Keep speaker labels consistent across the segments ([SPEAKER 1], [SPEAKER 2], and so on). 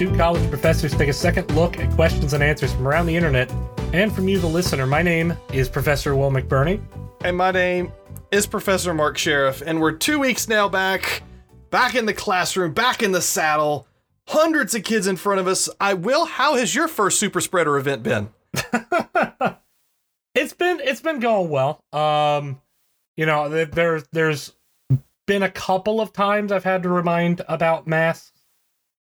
[SPEAKER 1] Two college professors take a second look at questions and answers from around the internet and from you, the listener. My name is Professor Will McBurney.
[SPEAKER 2] And my name is Professor Mark Sherriff, and we're two weeks now back, back in the classroom, back in the saddle, hundreds of kids in front of us. I will. How has your first super spreader event been?
[SPEAKER 1] it's been it's been going well. Um, you know, there there's been a couple of times I've had to remind about masks.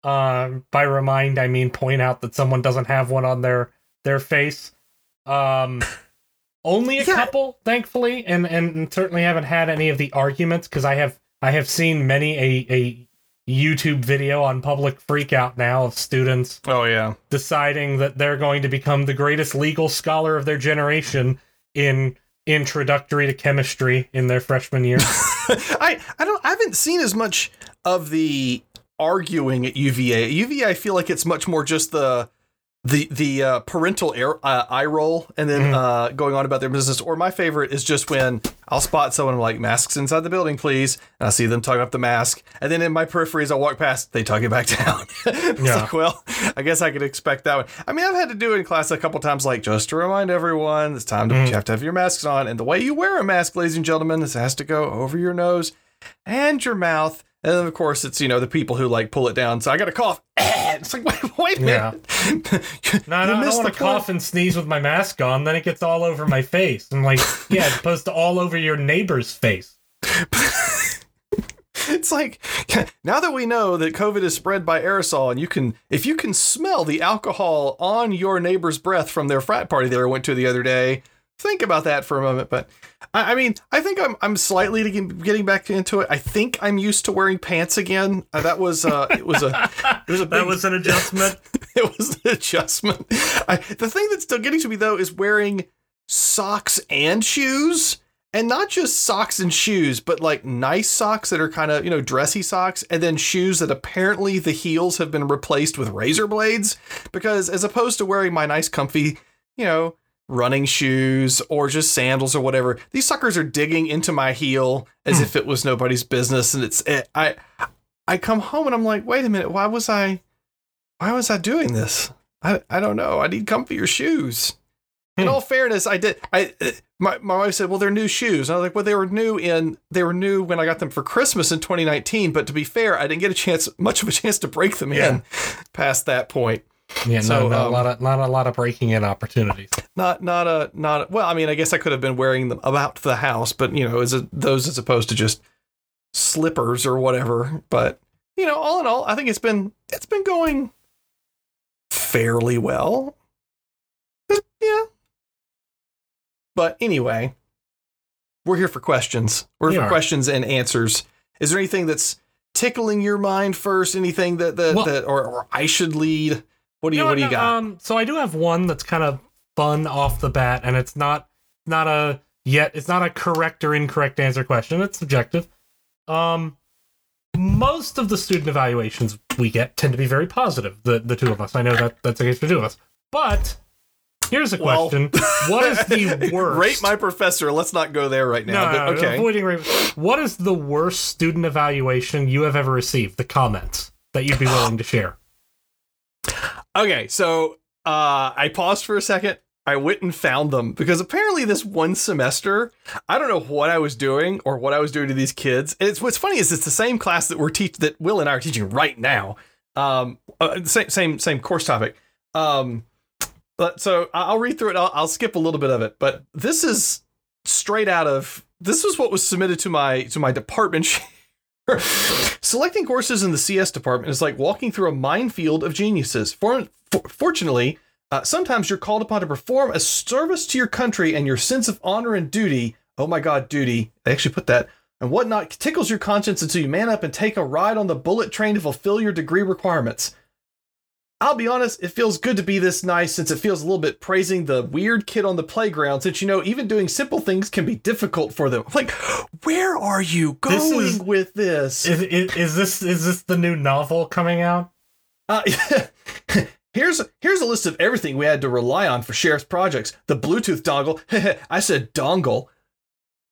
[SPEAKER 1] Uh, by remind, I mean point out that someone doesn't have one on their their face. Um, only a yeah. couple, thankfully, and and certainly haven't had any of the arguments because I have I have seen many a a YouTube video on public freakout now of students.
[SPEAKER 2] Oh yeah,
[SPEAKER 1] deciding that they're going to become the greatest legal scholar of their generation in introductory to chemistry in their freshman year.
[SPEAKER 2] I I don't I haven't seen as much of the arguing at UVA. At UVA, I feel like it's much more just the the the uh, parental air, uh, eye roll and then mm-hmm. uh, going on about their business. Or my favorite is just when I'll spot someone like masks inside the building, please, and I see them tugging up the mask, and then in my peripheries I walk past, they tug it back down. yeah. like, well, I guess I could expect that one. I mean, I've had to do it in class a couple times, like just to remind everyone, it's time to mm-hmm. you have to have your masks on, and the way you wear a mask, ladies and gentlemen, this has to go over your nose and your mouth and then of course it's you know the people who like pull it down. So I got a cough. it's like wait, wait a minute.
[SPEAKER 1] Yeah. no, no, I don't, want to cough and sneeze with my mask on. Then it gets all over my face. I'm like, yeah, as opposed to all over your neighbor's face.
[SPEAKER 2] it's like now that we know that COVID is spread by aerosol, and you can if you can smell the alcohol on your neighbor's breath from their frat party they went to the other day think about that for a moment. But I, I, mean, I think I'm I'm slightly getting back into it. I think I'm used to wearing pants again. Uh, that was uh, it was a
[SPEAKER 1] it was a big, that was an adjustment.
[SPEAKER 2] it was an adjustment. I, the thing that's still getting to me though is wearing socks and shoes. And not just socks and shoes, but like nice socks that are kind of, you know, dressy socks, and then shoes that apparently the heels have been replaced with razor blades. Because as opposed to wearing my nice, comfy, you know, running shoes or just sandals or whatever. These suckers are digging into my heel as hmm. if it was nobody's business. And it's it, I I come home and I'm like, wait a minute, why was I why was I doing this? I I don't know. I need comfier shoes. In hmm. all fairness, I did. I my my wife said, "Well, they're new shoes." And I was like, "Well, they were new in they were new when I got them for Christmas in 2019." But to be fair, I didn't get a chance, much of a chance to break them yeah. in past that point.
[SPEAKER 1] Yeah, so, no, not um, a lot of not a lot of breaking in opportunities.
[SPEAKER 2] Not not a not a, well. I mean, I guess I could have been wearing them about the house, but you know, as a, those as opposed to just slippers or whatever. But you know, all in all, I think it's been it's been going fairly well. Yeah. But anyway, we're here for questions. We're here for questions and answers. Is there anything that's tickling your mind first? Anything that that, well, that or, or I should lead? What do you, you know, What do you got? Um,
[SPEAKER 1] so I do have one that's kind of fun off the bat, and it's not not a yet. It's not a correct or incorrect answer question. It's subjective. Um, most of the student evaluations we get tend to be very positive. The the two of us. I know that that's the case for two of us. But here's a question: well, What is the worst?
[SPEAKER 2] Rate my professor. Let's not go there right now. No, no, okay.
[SPEAKER 1] Avoiding rate. What is the worst student evaluation you have ever received? The comments that you'd be willing to share.
[SPEAKER 2] Okay, so uh, I paused for a second. I went and found them because apparently this one semester, I don't know what I was doing or what I was doing to these kids. And it's what's funny is it's the same class that we're teach that Will and I are teaching right now. Um, uh, same same same course topic. Um, but so I'll read through it. I'll, I'll skip a little bit of it, but this is straight out of this was what was submitted to my to my department Selecting courses in the CS department is like walking through a minefield of geniuses. For, for, fortunately, uh, sometimes you're called upon to perform a service to your country and your sense of honor and duty. Oh my God, duty. They actually put that. And whatnot tickles your conscience until you man up and take a ride on the bullet train to fulfill your degree requirements. I'll be honest, it feels good to be this nice since it feels a little bit praising the weird kid on the playground, since you know, even doing simple things can be difficult for them. Like, where are you going this is, with this?
[SPEAKER 1] Is, is, is, this is this the new novel coming out?
[SPEAKER 2] Uh, here's here's a list of everything we had to rely on for Sherriff's projects. The Bluetooth dongle. I said dongle.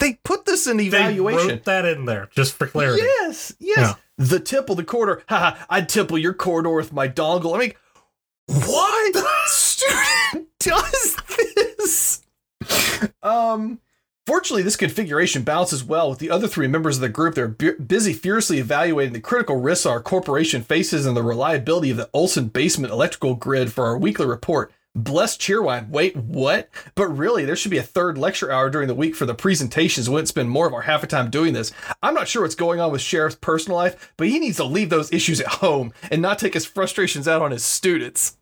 [SPEAKER 2] They put this in evaluation. They
[SPEAKER 1] wrote that in there just for clarity.
[SPEAKER 2] Yes, yes. Yeah. The tipple the corridor. Haha, I'd tipple your corridor with my dongle. I mean, what student does this? Um, fortunately, this configuration balances well with the other three members of the group. They're bu- busy furiously evaluating the critical risks our corporation faces and the reliability of the Olsson basement electrical grid for our weekly report. Bless Cheerwine. Wait, what? But really, there should be a third lecture hour during the week for the presentations. We wouldn't spend more of our half a time doing this. I'm not sure what's going on with Sherriff's personal life, but he needs to leave those issues at home and not take his frustrations out on his students.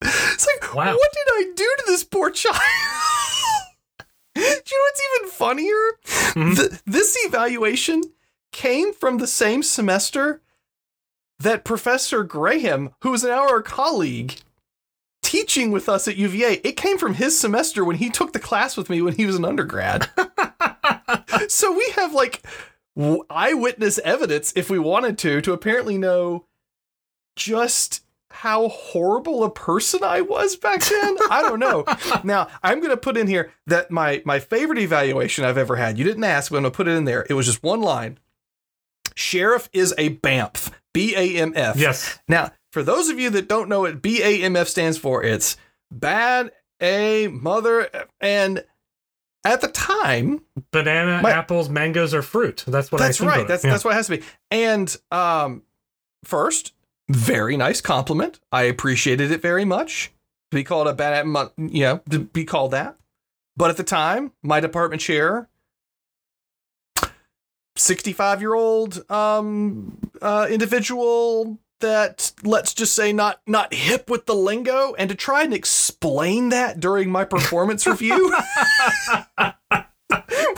[SPEAKER 2] It's like,
[SPEAKER 1] Wow.
[SPEAKER 2] what did I do to this poor child? do you know what's even funnier? Mm-hmm. Th- this evaluation came from the same semester that Professor Graham, who is now our colleague, teaching with us at UVA, it came from his semester when he took the class with me when he was an undergrad. so we have like eyewitness evidence, if we wanted to, to apparently know just how horrible a person I was back then. I don't know. now I'm going to put in here that my my favorite evaluation I've ever had. You didn't ask, but I'm going to put it in there. It was just one line. Sherriff is a BAMF. B A M F.
[SPEAKER 1] Yes.
[SPEAKER 2] Now, for those of you that don't know what BAMF stands for, it's bad a mother and at the time,
[SPEAKER 1] Banana,
[SPEAKER 2] My-
[SPEAKER 1] apples, mangoes, or fruit. That's what
[SPEAKER 2] that's
[SPEAKER 1] of
[SPEAKER 2] right. That's
[SPEAKER 1] Yeah.
[SPEAKER 2] that's what it has to be. And um first, very nice compliment. I appreciated it very much. To be called a bad mo- yeah, to be called that. But at the time, my department chair 65 year old um uh individual that let's just say not not hip with the lingo? And to try and explain that during my performance review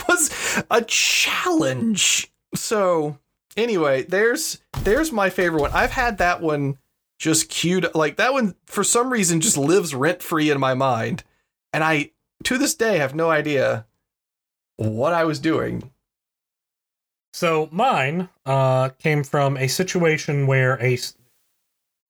[SPEAKER 2] was a challenge. So anyway there's there's my favorite one. I've had that one just queued like that one for some reason just lives rent free in my mind. And i to this day have no idea what i was doing
[SPEAKER 1] So mine uh, came from a situation where a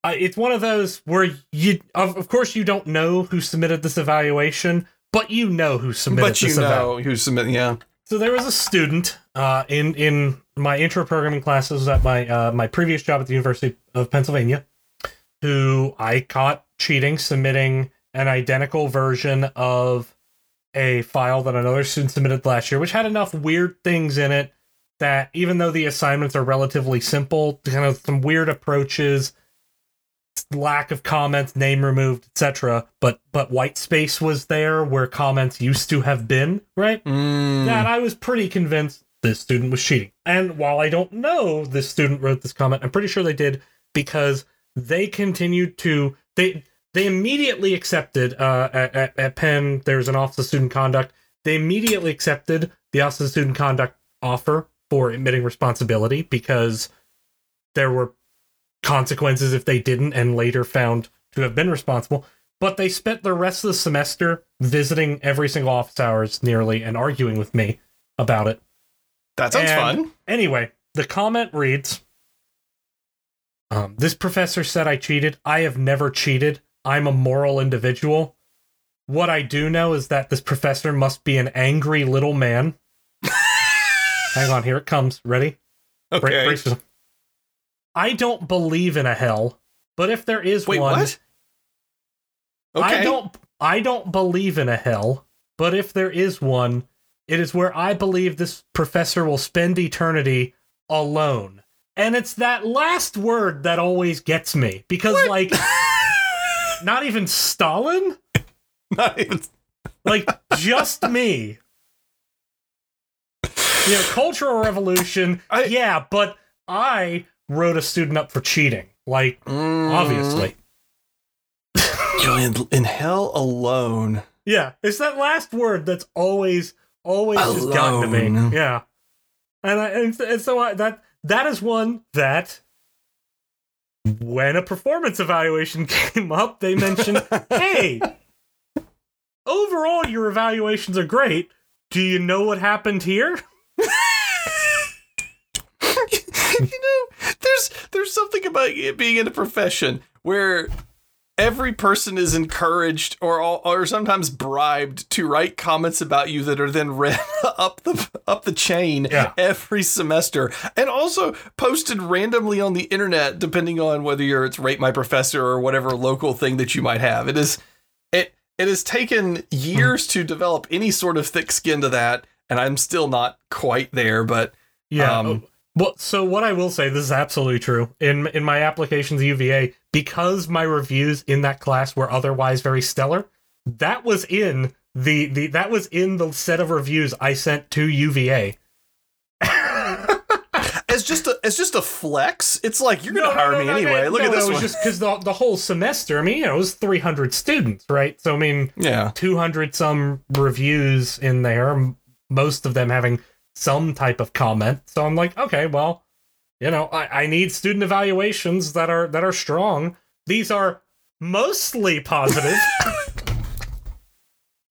[SPEAKER 1] uh, it's one of those where you of, of course you don't know who submitted this evaluation, but you know who submitted
[SPEAKER 2] but you know who's submitting yeah.
[SPEAKER 1] So there was a student uh, in in my intro programming classes at my uh, my previous job at the University of Pennsylvania, who I caught cheating, submitting an identical version of a file that another student submitted last year, which had enough weird things in it that even though the assignments are relatively simple, kind of some weird approaches, lack of comments, name removed, etc. But but white space was there where comments used to have been, right?
[SPEAKER 2] Mm.
[SPEAKER 1] that I was pretty convinced this student was cheating. And while I don't know this student wrote this comment, I'm pretty sure they did because they continued to they they immediately accepted uh, at, at, at Penn. There's an Office of Student Conduct. They immediately accepted the Office of Student Conduct offer for admitting responsibility because there were consequences if they didn't, and later found to have been responsible. But they spent the rest of the semester visiting every single office hours nearly and arguing with me about it.
[SPEAKER 2] that sounds
[SPEAKER 1] And
[SPEAKER 2] fun
[SPEAKER 1] Anyway, the comment reads um, This professor said I cheated. I have never cheated. I'm a moral individual. What I do know is that this professor must be an angry little man. Hang on, here it comes. Ready?
[SPEAKER 2] Okay
[SPEAKER 1] brace. I don't believe in a hell, but if there is
[SPEAKER 2] wait
[SPEAKER 1] one,
[SPEAKER 2] what okay
[SPEAKER 1] I don't I don't believe in a hell, but if there is one, it is where I believe this professor will spend eternity alone. And it's that last word that always gets me because like not even Stalin,
[SPEAKER 2] Not even-
[SPEAKER 1] like just me. You know, cultural revolution,
[SPEAKER 2] I-
[SPEAKER 1] yeah, but I wrote a student up for cheating. Like
[SPEAKER 2] Mm.
[SPEAKER 1] obviously.
[SPEAKER 2] You're in, in hell alone
[SPEAKER 1] Yeah, it's that last word that's always, always just gotten to me. Yeah, and I, and, and so I, that that is one that when a performance evaluation came up, they mentioned, "Hey, overall your evaluations are great. Do you know what happened here?"
[SPEAKER 2] you know, there's there's something about it being in a profession where every person is encouraged or or sometimes bribed to write comments about you that are then read up the up the chain
[SPEAKER 1] Yeah.
[SPEAKER 2] every semester and also posted randomly on the internet depending on whether you're it's rate my professor or whatever local thing that you might have it is it it has taken years to develop any sort of thick skin to that and I'm still not quite there but
[SPEAKER 1] Yeah.
[SPEAKER 2] Um,
[SPEAKER 1] well, so what I will say, this is absolutely true. In in my applications to UVA, because my reviews in that class were otherwise very stellar, that was in the the that was in the set of reviews I sent to UVA.
[SPEAKER 2] as just a as just a flex it's like you're gonna
[SPEAKER 1] No,
[SPEAKER 2] hire
[SPEAKER 1] no,
[SPEAKER 2] me
[SPEAKER 1] no,
[SPEAKER 2] anyway
[SPEAKER 1] no,
[SPEAKER 2] look at this
[SPEAKER 1] it was
[SPEAKER 2] one
[SPEAKER 1] just because the the whole semester. I mean, you know, it was three hundred students, right? So I mean,
[SPEAKER 2] yeah
[SPEAKER 1] 200 some reviews in there, most of them having some type of comment. So I'm like, okay, well, you know, I, I need student evaluations that are that are strong. These are mostly positive.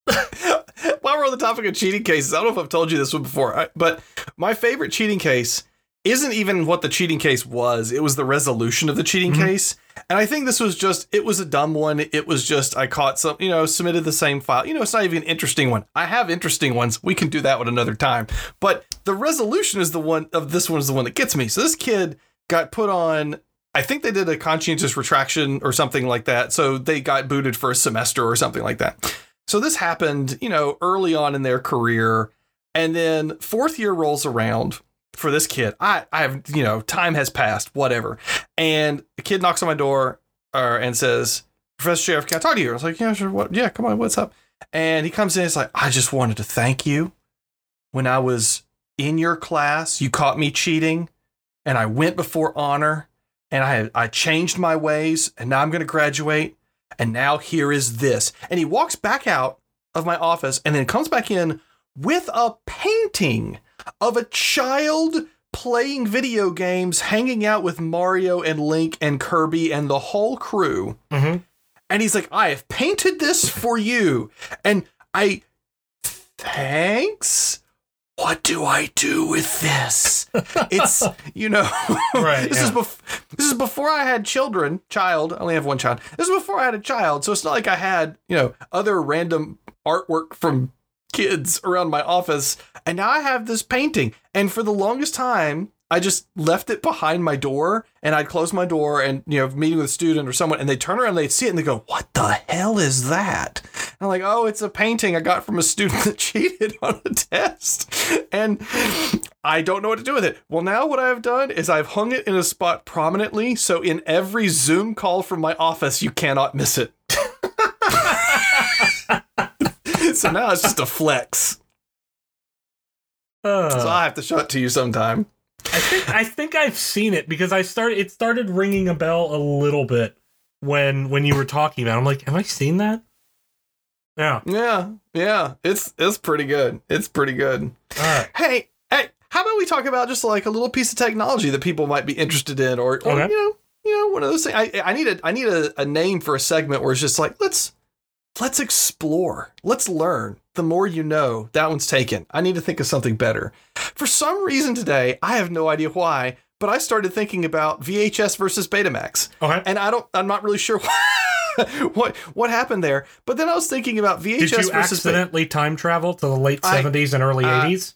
[SPEAKER 2] While we're on the topic of cheating cases, I don't know if I've told you this one before, but my favorite cheating case isn't even what the cheating case was. It was the resolution of the cheating
[SPEAKER 1] Mhm.
[SPEAKER 2] case. And I think this was just, it was a dumb one. It was just, I caught some, you know, submitted the same file. You know, it's not even an interesting one. I have interesting ones. We can do that one another time. But the resolution is the one of this one is the one that gets me. So this kid got put on I think they did a conscientious retraction or something like that. So they got booted for a semester or something like that. So this happened, you know, early on in their career. And then fourth year rolls around for this kid. I, I have, you know, time has passed, whatever. And a kid knocks on my door uh, and says, Professor Sherriff, can I talk to you? I was like, yeah, sure. What? Yeah, come on. What's up? And he comes in. It's like, I just wanted to thank you. When I was in your class, you caught me cheating and I went before honor and I I changed my ways and now I'm going to graduate and now here is this. And he walks back out of my office and then comes back in with a painting of a child playing video games, hanging out with Mario and Link and Kirby and the whole crew.
[SPEAKER 1] hmm
[SPEAKER 2] And he's like, I have painted this for you. And I, thanks. What do I do with this? It's, you know,
[SPEAKER 1] Right,
[SPEAKER 2] this
[SPEAKER 1] yeah.
[SPEAKER 2] is bef- this is before I had children, child. I only have one child. This is before I had a child. So it's not like I had, you know, other random artwork from kids around my office. And now I have this painting. And for the longest time, I just left it behind my door and I'd close my door and, you know, meeting with a student or someone and they turn around and they'd see it and they go, What the hell is that? And I'm like, Oh, it's a painting I got from a student that cheated on a test. And I don't know what to do with it. Well, now what I've done is I've hung it in a spot prominently. So in every Zoom call from my office, you cannot miss it. so now it's just a flex.
[SPEAKER 1] Uh,
[SPEAKER 2] So I'll have to show it to you sometime.
[SPEAKER 1] I think I think I've seen it because I started. It started ringing a bell a little bit when when you were talking about. it. I'm like, have I seen that? Yeah.
[SPEAKER 2] Yeah, yeah, it's it's pretty good. It's pretty good.
[SPEAKER 1] All right.
[SPEAKER 2] Hey, hey, how about we talk about just like a little piece of technology that people might be interested in, or, or
[SPEAKER 1] Okay.
[SPEAKER 2] you know, you know, one of those things. I I need a I need a, a name for a segment where it's just like let's let's explore, let's learn. The more you know, that one's taken. I need to think of something better. For some reason today, I have no idea why, but I started thinking about VHS versus Betamax
[SPEAKER 1] Okay.
[SPEAKER 2] and I don't. I'm not really sure what what happened there. But then I was thinking about VHS
[SPEAKER 1] Did you
[SPEAKER 2] versus.
[SPEAKER 1] accidentally time travel to the late
[SPEAKER 2] I-
[SPEAKER 1] 70s and early
[SPEAKER 2] uh,
[SPEAKER 1] 80s?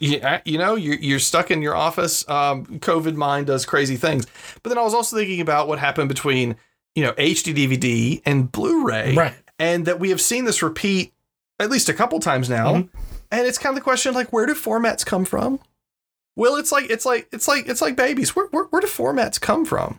[SPEAKER 2] Yeah, you know, you're, you're stuck in your office. Um, COVID mind does crazy things. But then I was also thinking about what happened between, you know, HD DVD and Blu-ray,
[SPEAKER 1] Right.
[SPEAKER 2] and that we have seen this repeat at least a couple times now.
[SPEAKER 1] Mhm.
[SPEAKER 2] And it's kind of the question, like, where do formats come from? Well, it's like it's like it's like it's like babies. Where where, where do formats come from?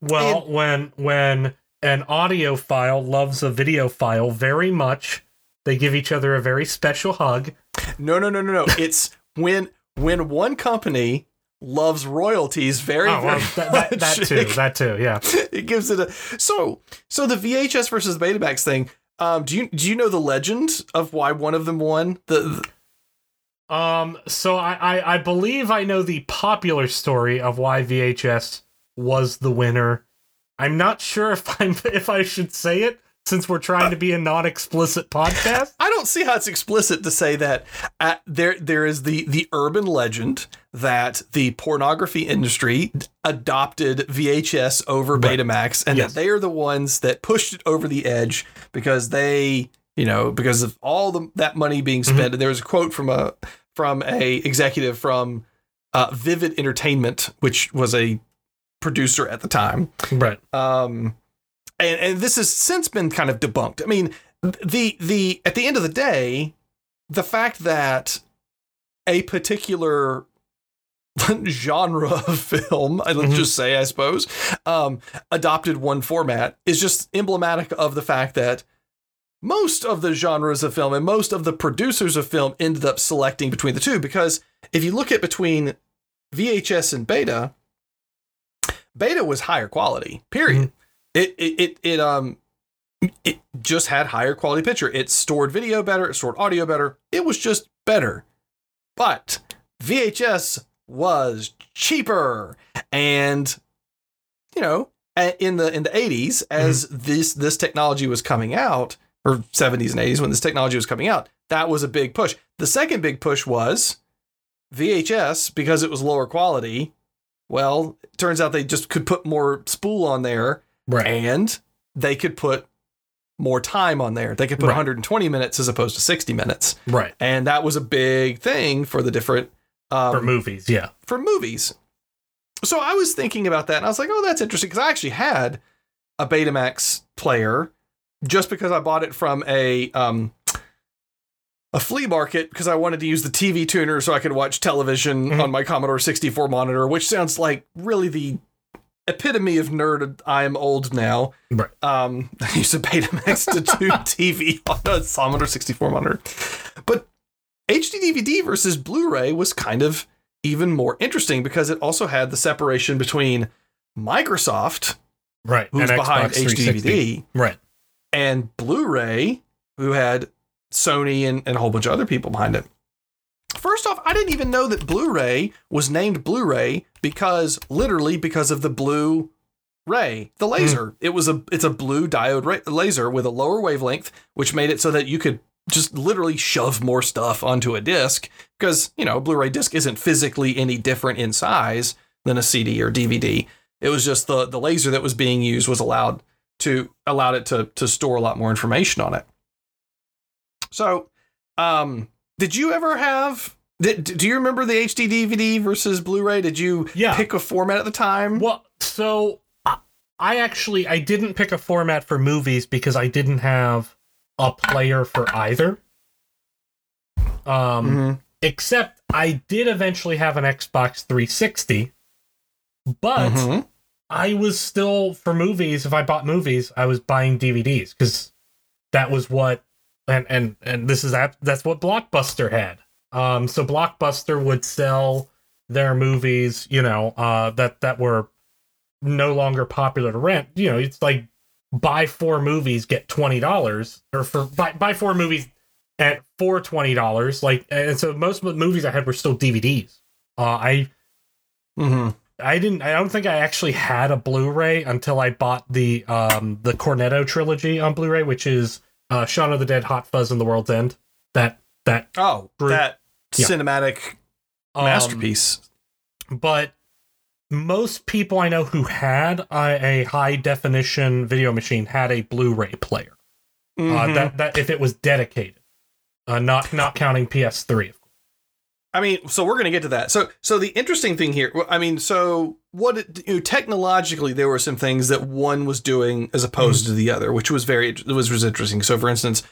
[SPEAKER 1] Well, when when an audio file loves a video file very much, they give each other a very special hug.
[SPEAKER 2] No, no, no, no, no. it's when when one company loves royalties very,
[SPEAKER 1] Oh, well,
[SPEAKER 2] very
[SPEAKER 1] that, that,
[SPEAKER 2] much.
[SPEAKER 1] that too. That too. Yeah.
[SPEAKER 2] it gives it a so so the VHS versus Betamax thing. Um, do you do you know the legend of why one of them won? The, the
[SPEAKER 1] Um. So I, I I believe I know the popular story of why VHS was the winner. I'm not sure if I'm if I should say it since we're trying to be a non-explicit podcast?
[SPEAKER 2] I don't see how it's explicit to say that uh, there there is the the urban legend that the pornography industry adopted VHS over
[SPEAKER 1] Right.
[SPEAKER 2] Betamax and
[SPEAKER 1] Yes.
[SPEAKER 2] that they are the ones that pushed it over the edge because they, you know, because of all the that money being
[SPEAKER 1] Mm-hmm.
[SPEAKER 2] spent. There was a quote from a from a executive from uh, Vivid Entertainment, which was a producer at the time.
[SPEAKER 1] Right.
[SPEAKER 2] Um, and and this has since been kind of debunked. I mean, the the at the end of the day, the fact that a particular genre of film, let's
[SPEAKER 1] Mhm.
[SPEAKER 2] just say, I suppose, um, adopted one format is just emblematic of the fact that most of the genres of film and most of the producers of film ended up selecting between the two because if you look at between VHS and Beta, Beta was higher quality. Period. It, it it it um it just had higher quality picture. It stored video better. It stored audio better. It was just better. But VHS was cheaper, and you know, in the in the eighties, as this this technology was coming out, or seventies and eighties when this technology was coming out, that was a big push. The second big push was VHS because it was lower quality. Well, it turns out they just could put more spool on there
[SPEAKER 1] Right.
[SPEAKER 2] and they could put more time on there. They could put
[SPEAKER 1] Right.
[SPEAKER 2] 120 minutes as opposed to 60 minutes.
[SPEAKER 1] Right.
[SPEAKER 2] And that was a big thing for the different um,
[SPEAKER 1] For movies, yeah.
[SPEAKER 2] for movies. So I was thinking about that and I was like, oh, that's interesting because I actually had a Betamax player just because I bought it from a um, a flea market because I wanted to use the TV tuner so I could watch television
[SPEAKER 1] Mhm.
[SPEAKER 2] on my Commodore 64 monitor, which sounds like really the epitome of nerd. I'm old now.
[SPEAKER 1] Right.
[SPEAKER 2] Um, I used a Betamax to do TV on a Commodore 64 monitor. But HD DVD versus Blu-ray was kind of even more interesting because it also had the separation between Microsoft,
[SPEAKER 1] Right.
[SPEAKER 2] who's
[SPEAKER 1] and
[SPEAKER 2] behind HD DVD,
[SPEAKER 1] Right.
[SPEAKER 2] and Blu-ray, who had Sony and, and a whole bunch of other people behind it. First off, I didn't even know that Blu-ray was named Blu-ray because literally because of the blue ray, the laser. It was a it's a blue diode laser with a lower wavelength, which made it so that you could just literally shove more stuff onto a disc because you know a Blu-ray disc isn't physically any different in size than a CD or DVD. It was just the the laser that was being used was allowed to allowed it to to store a lot more information on it. So, um, did you ever have? Did, do you remember the HD DVD versus Blu-ray? Did you
[SPEAKER 1] Yeah.
[SPEAKER 2] pick a format at the time?
[SPEAKER 1] Well, so I- I actually I didn't pick a format for movies because I didn't have a player for either. Um,
[SPEAKER 2] Mhm.
[SPEAKER 1] except I did eventually have an Xbox 360, but
[SPEAKER 2] Mhm.
[SPEAKER 1] I was still for movies. If I bought movies, I was buying DVDs because that was what, and and and this is that's what Blockbuster had. Um, so Blockbuster would sell their movies, you know, uh, that that were no longer popular to rent. You know, it's like buy four movies get twenty dollars, or for buy buy four movies at for twenty dollars. Like, and so most of the movies I had were still DVDs. Uh, I
[SPEAKER 2] Mhm.
[SPEAKER 1] I didn't. I don't think I actually had a Blu-ray until I bought the um the Cornetto trilogy on Blu-ray, which is uh Shaun of the Dead, Hot Fuzz, and The World's End. That that
[SPEAKER 2] Oh,
[SPEAKER 1] Group-
[SPEAKER 2] that
[SPEAKER 1] Yeah.
[SPEAKER 2] cinematic
[SPEAKER 1] um,
[SPEAKER 2] masterpiece.
[SPEAKER 1] But most people I know who had a, a high definition video machine had a Blu-ray player. Uh,
[SPEAKER 2] Mhm.
[SPEAKER 1] that that if it was dedicated, uh, not not counting PS3.
[SPEAKER 2] I mean, so we're going to get to that. So, so the interesting thing here, I mean, so what it, you know, technologically, there were some things that one was doing as opposed to the other, which was very was was interesting. So, for instance,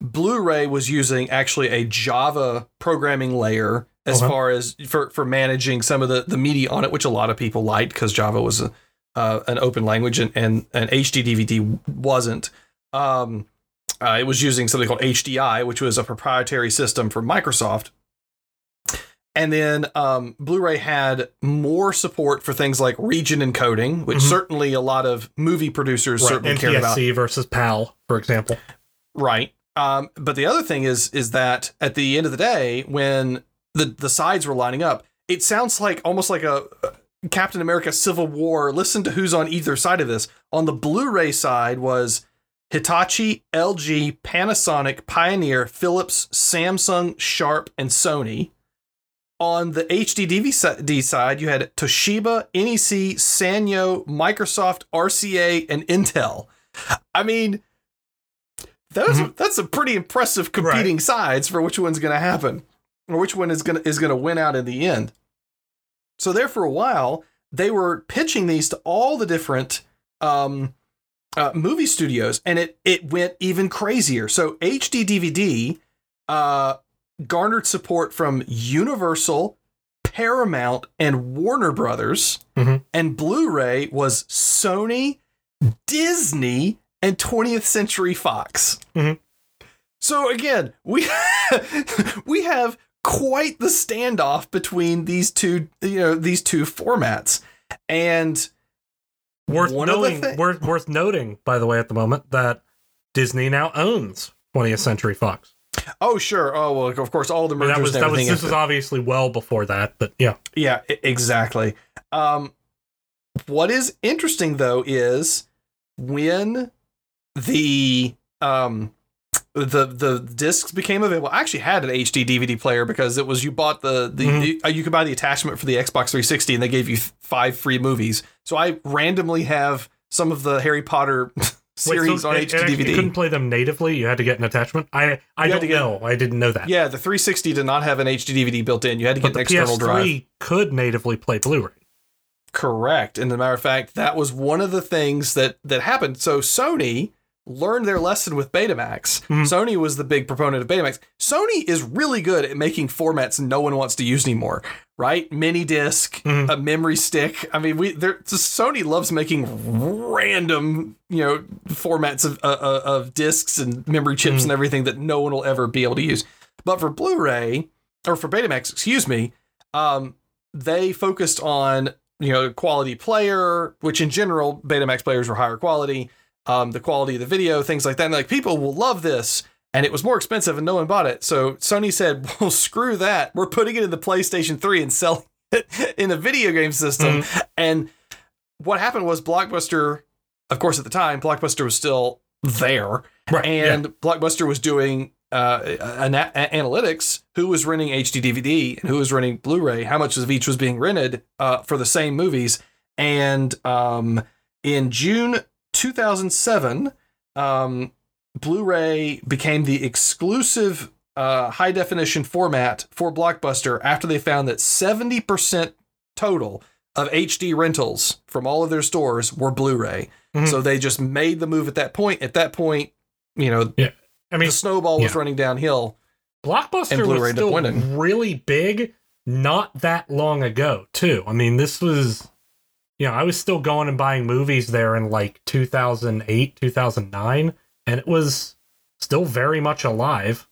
[SPEAKER 2] Blu-ray was using actually a Java programming layer as
[SPEAKER 1] Okay.
[SPEAKER 2] far as for for managing some of the the media on it, which a lot of people liked because Java was a, uh, an open language and and, and HD DVD wasn't. Um, uh, it was using something called HDI, which was a proprietary system from Microsoft. And then um, Blu-ray had more support for things like region encoding, which
[SPEAKER 1] Mhm.
[SPEAKER 2] certainly a lot of movie producers
[SPEAKER 1] Right.
[SPEAKER 2] certainly cared about.
[SPEAKER 1] NTSC versus PAL, for example.
[SPEAKER 2] Right. Um, but the other thing is is that at the end of the day, when the the sides were lining up, it sounds like almost like a a Captain America Civil War. Listen to who's on either side of this. On the Blu-ray side was Hitachi, LG, Panasonic, Pioneer, Philips, Samsung, Sharp, and Sony. On the HD DVD side, you had Toshiba, NEC, Sanyo, Microsoft, RCA, and Intel. I mean, that's
[SPEAKER 1] Mhm.
[SPEAKER 2] that's a pretty impressive competing sides for which one's going to happen or which one is going to is going to win out in the end. So there for a while, they were pitching these to all the different um, uh, movie studios, and it it went even crazier. So HD DVD uh, garnered support from Universal, Paramount, and Warner Brothers,
[SPEAKER 1] Mhm.
[SPEAKER 2] and Blu-ray was Sony, Disney, and 20th Century Fox.
[SPEAKER 1] Mhm.
[SPEAKER 2] So again, we we have quite the standoff between these two, you know, these two formats, and
[SPEAKER 1] Worth
[SPEAKER 2] One of the
[SPEAKER 1] knowing,
[SPEAKER 2] thi-
[SPEAKER 1] worth, worth noting, by the way, at the moment that Disney now owns 20th Century Fox.
[SPEAKER 2] Oh sure, oh well, of course, all the
[SPEAKER 1] I mean, that was that was this was obviously well before that, but yeah.
[SPEAKER 2] Yeah, exactly. Um, what is interesting though is when the um the the discs became available. I actually had an HD DVD player because it was you bought the the,
[SPEAKER 1] Mhm.
[SPEAKER 2] the- uh, you could buy the attachment for the Xbox 360 and they gave you five free movies. So I randomly have some of the Harry Potter
[SPEAKER 1] Wait,
[SPEAKER 2] series
[SPEAKER 1] so
[SPEAKER 2] on
[SPEAKER 1] it-
[SPEAKER 2] HD DVD.
[SPEAKER 1] You couldn't play them natively. You had to get an attachment. I I
[SPEAKER 2] you
[SPEAKER 1] don't
[SPEAKER 2] to get-
[SPEAKER 1] know. I didn't know that.
[SPEAKER 2] yeah, the 360 did not have an HD DVD built in. You had to
[SPEAKER 1] but
[SPEAKER 2] get
[SPEAKER 1] the
[SPEAKER 2] an external drive.
[SPEAKER 1] PS3 could natively play Blu-ray.
[SPEAKER 2] Correct. And as a matter of fact, that was one of the things that that happened. So Sony learned their lesson with Betamax.
[SPEAKER 1] Mhm.
[SPEAKER 2] Sony was the big proponent of Betamax. Sony is really good at making formats no one wants to use anymore, right? Mini disc,
[SPEAKER 1] Mhm.
[SPEAKER 2] a memory stick. I mean, we there Sony loves making random, you know, formats of uh, uh, of discs and memory chips
[SPEAKER 1] Mhm.
[SPEAKER 2] and everything that no one will ever be able to use. But for Blu-ray or for Betamax, excuse me, um, they focused on you know quality player, which in general Betamax players were higher quality, um, the quality of the video, things like that. And like people will love this, and it was more expensive, and no one bought it. So Sony said, "Well, screw that. We're putting it in the PlayStation 3 and selling it in the video game system." And what happened was Blockbuster, of course, at the time, Blockbuster was still there,
[SPEAKER 1] Right.
[SPEAKER 2] and Blockbuster was doing uh, ana- a- analytics who was renting HD DVD and who was renting Blu-ray, how much of each was being rented uh, for the same movies. And um, in June 2007, um, Blu-ray became the exclusive uh, high definition format for Blockbuster after they found that 70% total of HD rentals from all of their stores were Blu-ray.
[SPEAKER 1] Mhm.
[SPEAKER 2] So they just made the move at that point. At that point, you know, yeah.
[SPEAKER 1] I mean,
[SPEAKER 2] the snowball was
[SPEAKER 1] yeah.
[SPEAKER 2] running downhill. and
[SPEAKER 1] Blockbuster was still
[SPEAKER 2] winning.
[SPEAKER 1] really big not that long ago, too. I mean, this was, you know, I was still going and buying movies there in like 2008, 2009, and it was still very much alive.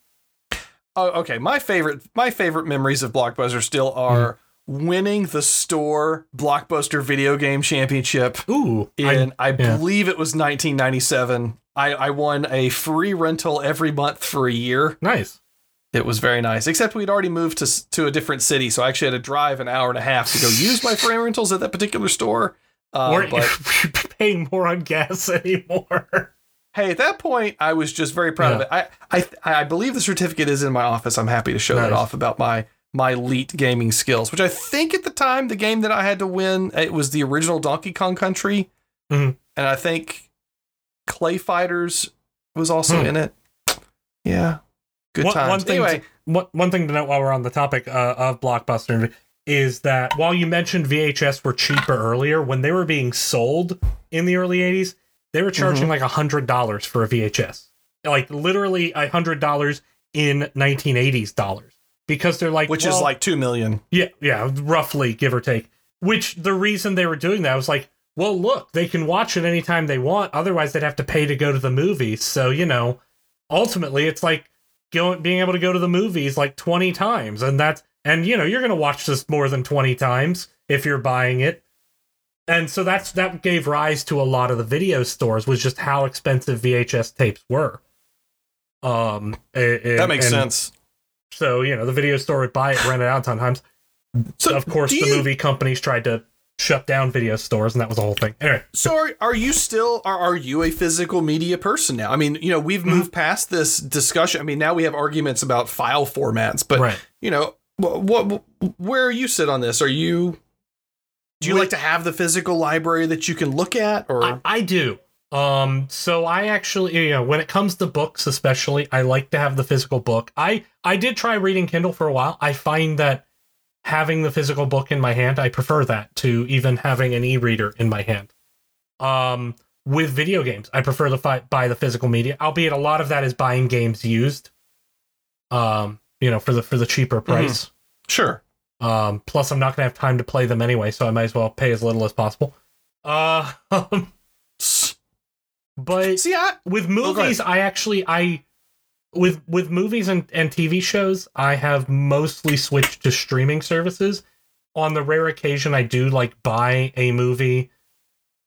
[SPEAKER 2] Oh, okay. My favorite, my favorite memories of Blockbuster still are mm. winning the store Blockbuster Video Game Championship
[SPEAKER 1] Ooh,
[SPEAKER 2] in, I,
[SPEAKER 1] yeah.
[SPEAKER 2] believe it was 1997. I, I won a free rental every month for a year.
[SPEAKER 1] nice.
[SPEAKER 2] It was very nice. Except we'd already moved to to a different city, so I actually had to drive an hour and a half to go use my frame rentals at that particular store. Uh,
[SPEAKER 1] Weren't
[SPEAKER 2] but
[SPEAKER 1] you paying more on gas anymore?
[SPEAKER 2] hey, at that point, I was just very proud of it. I, I I believe the certificate is in my office. I'm happy to show that off about my my elite gaming skills, which I think at the time the game that I had to win it was the original Donkey Kong Country,
[SPEAKER 1] Mhm.
[SPEAKER 2] and I think Clay Fighters was also
[SPEAKER 1] Hmm.
[SPEAKER 2] in it. Yeah, good
[SPEAKER 1] One-
[SPEAKER 2] times.
[SPEAKER 1] one thing
[SPEAKER 2] anyway,
[SPEAKER 1] to- One, one thing to note while we're on the topic uh, of Blockbuster is that while you mentioned VHS were cheaper earlier, when they were being sold in the early 80s, they were charging like a $100 for a VHS. Like literally a $100 in 1980s dollars. Because they're like,
[SPEAKER 2] which is like two million.
[SPEAKER 1] yeah, yeah, roughly give or take. Which the reason they were doing that was like, well, look, they can watch it anytime they want. Otherwise, they'd have to pay to go to the movies. So you know, ultimately, it's like going being able to go to the movies like twenty times, and that's and you know you're gonna watch this more than twenty times if you're buying it. And so that's that gave rise to a lot of the video stores was just how expensive VHS tapes were. Um, a-
[SPEAKER 2] That makes sense.
[SPEAKER 1] So you know the video store would buy it, rent it out sometimes
[SPEAKER 2] So
[SPEAKER 1] of course the
[SPEAKER 2] you-
[SPEAKER 1] movie companies tried to shut down video stores, and that was the whole thing. Anyway,
[SPEAKER 2] So are, are you still are, are you a physical media person now? I mean, you know, we've
[SPEAKER 1] Mm-hmm.
[SPEAKER 2] moved past this discussion. I mean, now we have arguments about file formats, but
[SPEAKER 1] right.
[SPEAKER 2] you know, what, what where are you sit on this? Are you do you like to have the physical library that you can look at or
[SPEAKER 1] I, I do. Um, so I actually, you know, when it comes to books, especially, I like to have the physical book. I I did try reading Kindle for a while. I find that having the physical book in my hand, I prefer that to even having an e-reader in my hand. Um, with video games, I prefer to fi- buy the physical media, albeit a lot of that is buying games used. Um, you know, for the for the cheaper price.
[SPEAKER 2] sure.
[SPEAKER 1] Um, plus, I'm not gonna have time to play them anyway, so I might as well pay as little as possible. Uh, but
[SPEAKER 2] See, I
[SPEAKER 1] with
[SPEAKER 2] ahead.
[SPEAKER 1] movies, I actually I with with movies and, and TV shows, I have mostly switched to streaming services. On the rare occasion I do like buy a movie,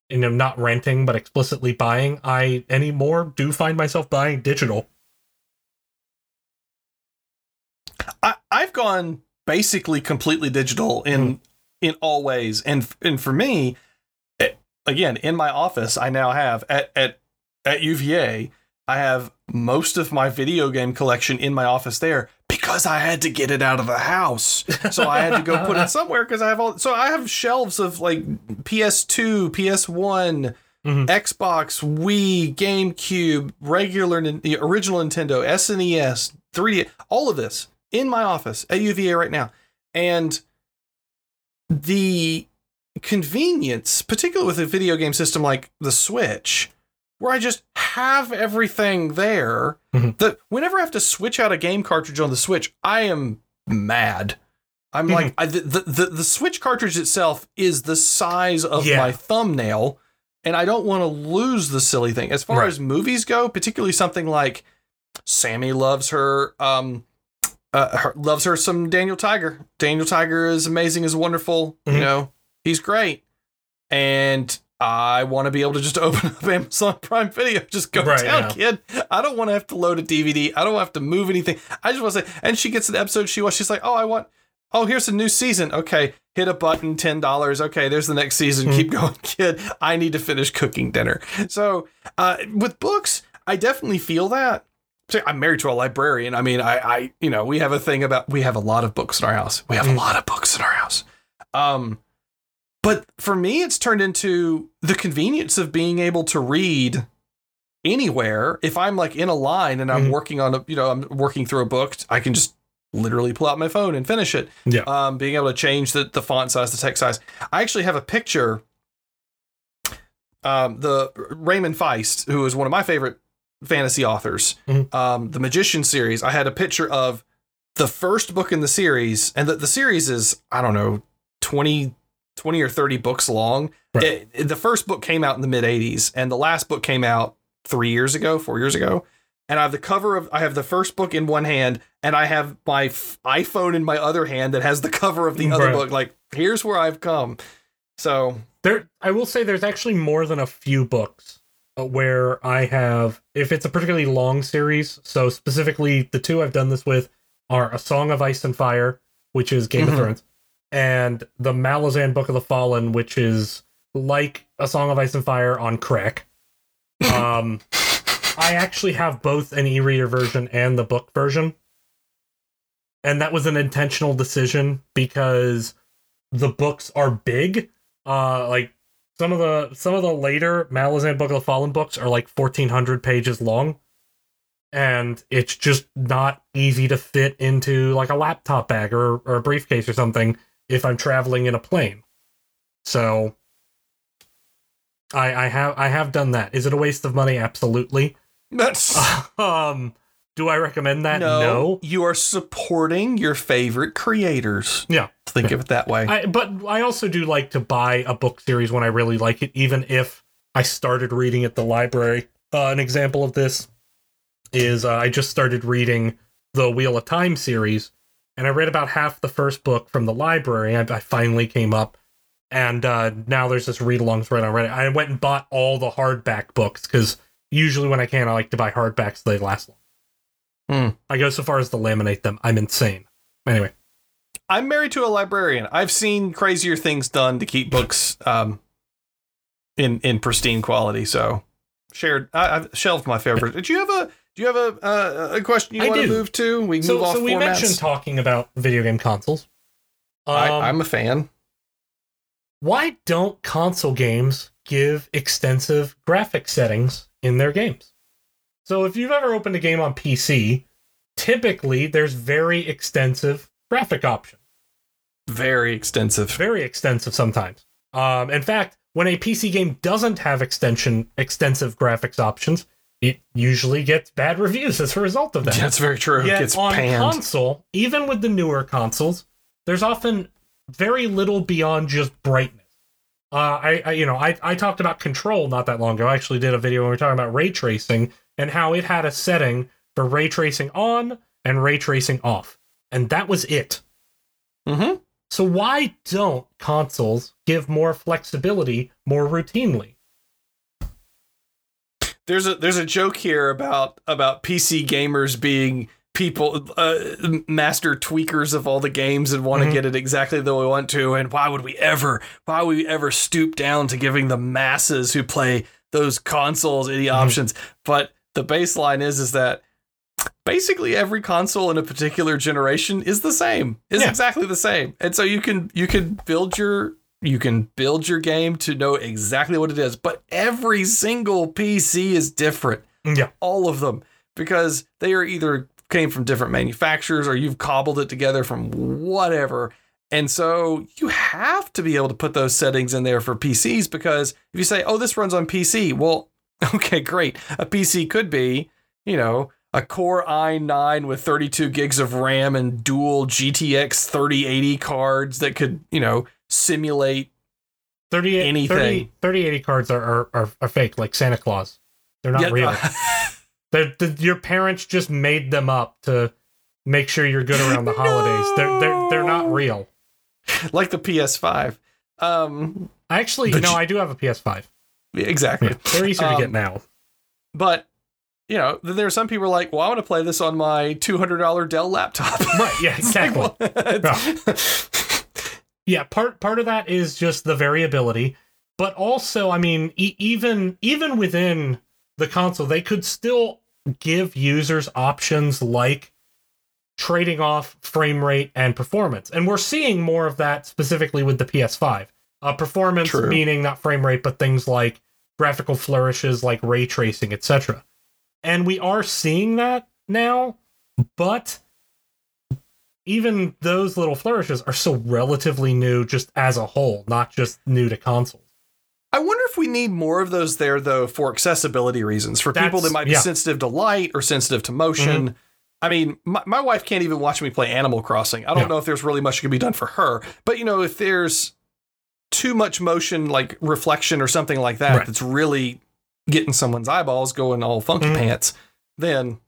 [SPEAKER 1] you know, not renting but explicitly buying, I anymore do find myself buying digital.
[SPEAKER 2] I, I've gone basically completely digital in in all ways, and and for me, eh, again, in my office, I now have at at at UVA, I have most of my video game collection in my office there because I had to get it out of the house, so I had to go put it somewhere because I have all. So I have shelves of like PS2, PS1.
[SPEAKER 1] Mhm.
[SPEAKER 2] Xbox, Wii, GameCube, regular, the original Nintendo, SNES, 3D, all of this in my office at UVA right now. And the convenience, particularly with a video game system like the Switch, where I just have everything there,
[SPEAKER 1] Mhm.
[SPEAKER 2] that whenever I have to switch out a game cartridge on the Switch, I am mad. I'm like, I, the, the, the, Switch cartridge itself is the size of
[SPEAKER 1] Yeah.
[SPEAKER 2] my thumbnail, and I don't want to lose the silly thing. As far
[SPEAKER 1] Right.
[SPEAKER 2] as movies go, particularly something like Sammy loves her, um, uh, her, loves her some Daniel Tiger. Daniel Tiger is amazing, is wonderful. You
[SPEAKER 1] Mhm.
[SPEAKER 2] know, he's great, and I want to be able to just open up Amazon Prime Video, just go
[SPEAKER 1] Right,
[SPEAKER 2] down,
[SPEAKER 1] yeah.
[SPEAKER 2] kid. I don't want to have to load a DVD. I don't have to move anything. I just want to say. And she gets an episode she watched. She's like, oh, I want. Oh, here's a new season. Okay, hit a button, ten dollars. Okay, there's the next season.
[SPEAKER 1] Mhm.
[SPEAKER 2] Keep going, kid. I need to finish cooking dinner. So, uh, with books, I definitely feel that. I'm married to a librarian. I mean, I, I, you know, we have a thing about we have a lot of books in our house. We have a
[SPEAKER 1] Mm.
[SPEAKER 2] lot of books in our house. Um, but for me, it's turned into the convenience of being able to read anywhere. If I'm like in a line and I'm
[SPEAKER 1] Mhm.
[SPEAKER 2] working on a, you know, I'm working through a book, I can just literally pull out my phone and finish it.
[SPEAKER 1] Yeah.
[SPEAKER 2] Um, being able to change the, the font size, the text size. I actually have a picture. Um, the Raymond Feist, who is one of my favorite fantasy authors,
[SPEAKER 1] Mhm.
[SPEAKER 2] um, the Magician series. I had a picture of the first book in the series, and the, the series is I don't know 20, 20 or thirty books long.
[SPEAKER 1] Right.
[SPEAKER 2] It- it- the first book came out in the mid '80s, and the last book came out three years ago, four years ago. And I have the cover of I have the first book in one hand, and I have my f- iPhone in my other hand that has the cover of the other book. Like, here's where I've come. So
[SPEAKER 1] There, I will say there's actually more than a few books uh, where I have, if it's a particularly long series. So specifically, the two I've done this with are A Song of Ice and Fire, which is Game
[SPEAKER 2] Mhm.
[SPEAKER 1] of Thrones, and the Malazan Book of the Fallen, which is like A Song of Ice and Fire on crack. Um, I actually have both an e-reader version and the book version. And that was an intentional decision because the books are big. Uh like some of the some of the later Malazan Book of the Fallen books are like 1400 pages long. And it's just not easy to fit into like a laptop bag or, or a briefcase or something if I'm traveling in a plane. So I I have I have done that. Is it a waste of money? Absolutely.
[SPEAKER 2] that's
[SPEAKER 1] um, do I recommend that?
[SPEAKER 2] no,
[SPEAKER 1] No.
[SPEAKER 2] You are supporting your favorite creators.
[SPEAKER 1] Yeah.
[SPEAKER 2] Think of it that way.
[SPEAKER 1] I, but I also do like to buy a book series when I really like it, even if I started reading at the library. Uh, an example of this is uh, I just started reading the Wheel of Time series, and I read about half the first book from the library. I, I finally came up, and uh, now there's this read alongs right on Reddit. I went and bought all the hardback books because usually when I can, I like to buy hardbacks. They last long.
[SPEAKER 2] Hmm.
[SPEAKER 1] I go so far as to laminate them. I'm insane. Anyway.
[SPEAKER 2] I'm married to a librarian. I've seen crazier things done to keep books um, in in pristine quality. So shared, I, I've shelved my favorite. Did you have a do you have a uh, a question you
[SPEAKER 1] I
[SPEAKER 2] want to move to? We can
[SPEAKER 1] So,
[SPEAKER 2] move off
[SPEAKER 1] so we
[SPEAKER 2] formats.
[SPEAKER 1] mentioned talking about video game consoles. Um,
[SPEAKER 2] I, I'm a fan.
[SPEAKER 1] why don't console games give extensive graphic settings in their games? So if you've ever opened a game on PC, typically there's very extensive graphic options.
[SPEAKER 2] Very extensive.
[SPEAKER 1] Very extensive sometimes. Um, in fact, when a PC game doesn't have extension extensive graphics options, it usually gets bad reviews as a result of that.
[SPEAKER 2] That's very true. it
[SPEAKER 1] Yet
[SPEAKER 2] gets
[SPEAKER 1] on
[SPEAKER 2] panned.
[SPEAKER 1] console, even with the newer consoles, there's often very little beyond just brightness. Uh, I, I, you know, I, I talked about Control not that long ago. I actually did a video when we were talking about ray tracing and how it had a setting for ray tracing on and ray tracing off, and that was it.
[SPEAKER 2] hmm
[SPEAKER 1] So why don't consoles give more flexibility more routinely?
[SPEAKER 2] There's a there's a joke here about about PC gamers being people uh, master tweakers of all the games and want to
[SPEAKER 1] Mhm.
[SPEAKER 2] get it exactly the way we want to and why would we ever why would we ever stoop down to giving the masses who play those consoles any options but the baseline is is that basically every console in a particular generation is the same is
[SPEAKER 1] Yeah.
[SPEAKER 2] exactly the same and so you can you can build your you can build your game to know exactly what it is but every single pc is different
[SPEAKER 1] Yeah,
[SPEAKER 2] all of them because they are either came from different manufacturers or you've cobbled it together from whatever. And so you have to be able to put those settings in there for PCs because if you say, oh, this runs on PC, well, okay, great. A PC could be, you know, a Core i9 with 32 gigs of RAM and dual GTX 3080 cards that could, you know, simulate
[SPEAKER 1] 30,
[SPEAKER 2] Anything.
[SPEAKER 1] 30 3080 cards are, are, are, are fake, like Santa Claus. They're not
[SPEAKER 2] Yeah,
[SPEAKER 1] real. They're, the, your parents just made them up to make sure you're good around the holidays. They're, they're they're not real.
[SPEAKER 2] like the PS5. Um,
[SPEAKER 1] I actually, no,
[SPEAKER 2] you-
[SPEAKER 1] I do have a PS5.
[SPEAKER 2] exactly.
[SPEAKER 1] Yeah, they're easier to
[SPEAKER 2] Um,
[SPEAKER 1] get now.
[SPEAKER 2] But you know, there are some people who are like, "Well, I want to play this on my two hundred dollar Dell laptop."
[SPEAKER 1] Right? Yeah,
[SPEAKER 2] It's like,
[SPEAKER 1] exactly. Yeah, part part of that is just the variability, but also, I mean, e- even even within the console, they could still give users options like trading off frame rate and performance, and we're seeing more of that specifically with the PS5. Uh, performance
[SPEAKER 2] True.
[SPEAKER 1] meaning not frame rate, but things like graphical flourishes, like ray tracing, etc. And we are seeing that now, but even those little flourishes are still relatively new just as a whole, not just new to consoles.
[SPEAKER 2] I wonder if we need more of those there though for accessibility reasons for people that might be
[SPEAKER 1] yeah.
[SPEAKER 2] sensitive to light or sensitive to motion. I mean, my, my wife can't even watch me play Animal Crossing. I don't
[SPEAKER 1] Yeah.
[SPEAKER 2] know if there's really much that can be done for her, but you know, if there's too much motion, like reflection or something like that,
[SPEAKER 1] Right.
[SPEAKER 2] that's really getting someone's eyeballs going all funky
[SPEAKER 1] Mhm.
[SPEAKER 2] pants, then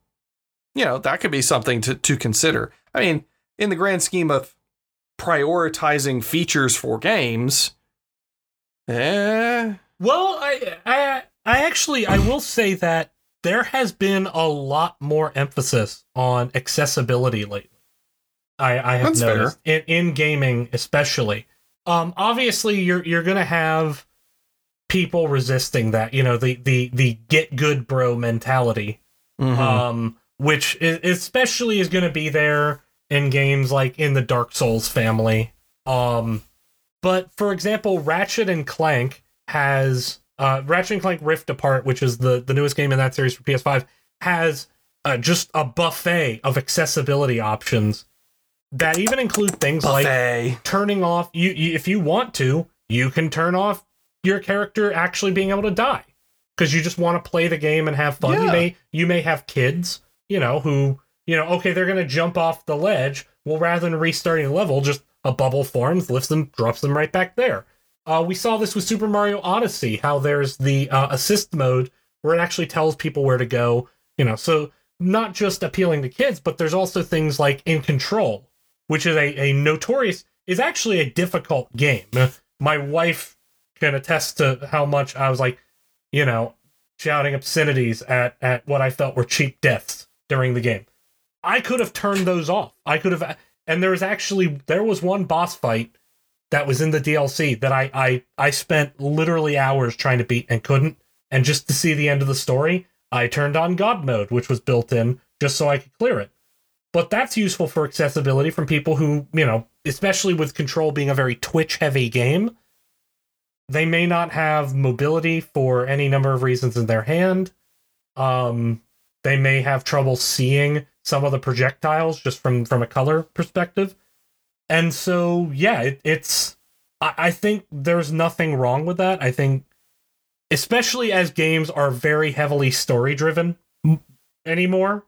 [SPEAKER 2] you know that could be something to to consider. I mean, in the grand scheme of prioritizing features for games, eh,
[SPEAKER 1] Well, I, I, I actually, I will say that there has been a lot more emphasis on accessibility lately. I, I have
[SPEAKER 2] That's
[SPEAKER 1] noticed in, in gaming, especially. Um, obviously, you're you're gonna have people resisting that. You know, the the the get good bro mentality
[SPEAKER 2] mhm.
[SPEAKER 1] um, which is, especially is going to be there in games like in the Dark Souls family. Um, but for example, Ratchet and Clank has uh, Ratchet and Clank Rift Apart, which is the the newest game in that series for PS5, has uh, just a buffet of accessibility options that even include things like turning off you, you if you want to you can turn off your character actually being able to die because you just want to play the game and have fun. You may you may have kids you know who you know okay they're gonna jump off the ledge well rather than restarting the level just a bubble forms lifts them drops them right back there uh, we saw this with super mario odyssey how there's the uh, assist mode where it actually tells people where to go you know so not just appealing to kids but there's also things like in control which is a, a notorious is actually a difficult game. My wife can attest to how much I was like, you know, shouting obscenities at at what I felt were cheap deaths during the game. I could have turned those off. I could have And there was actually there was one boss fight that was in the DLC that I I I spent literally hours trying to beat and couldn't. And just to see the end of the story, I turned on God mode, which was built in just so I could clear it. But that's useful for accessibility from people who, you know, especially with Control being a very Twitch heavy game, they may not have mobility for any number of reasons in their hand. Um, they may have trouble seeing some of the projectiles just from from a color perspective. And so, yeah, it, it's. I, I think there's nothing wrong with that. I think, especially as games are very heavily story driven anymore,